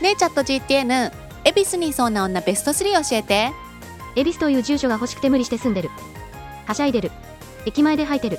ねえチャット GTN 恵比寿にいそうな女ベスト3教えて。恵比寿という住所が欲しくて無理して住んでる。はしゃいでる。駅前で吐いてる。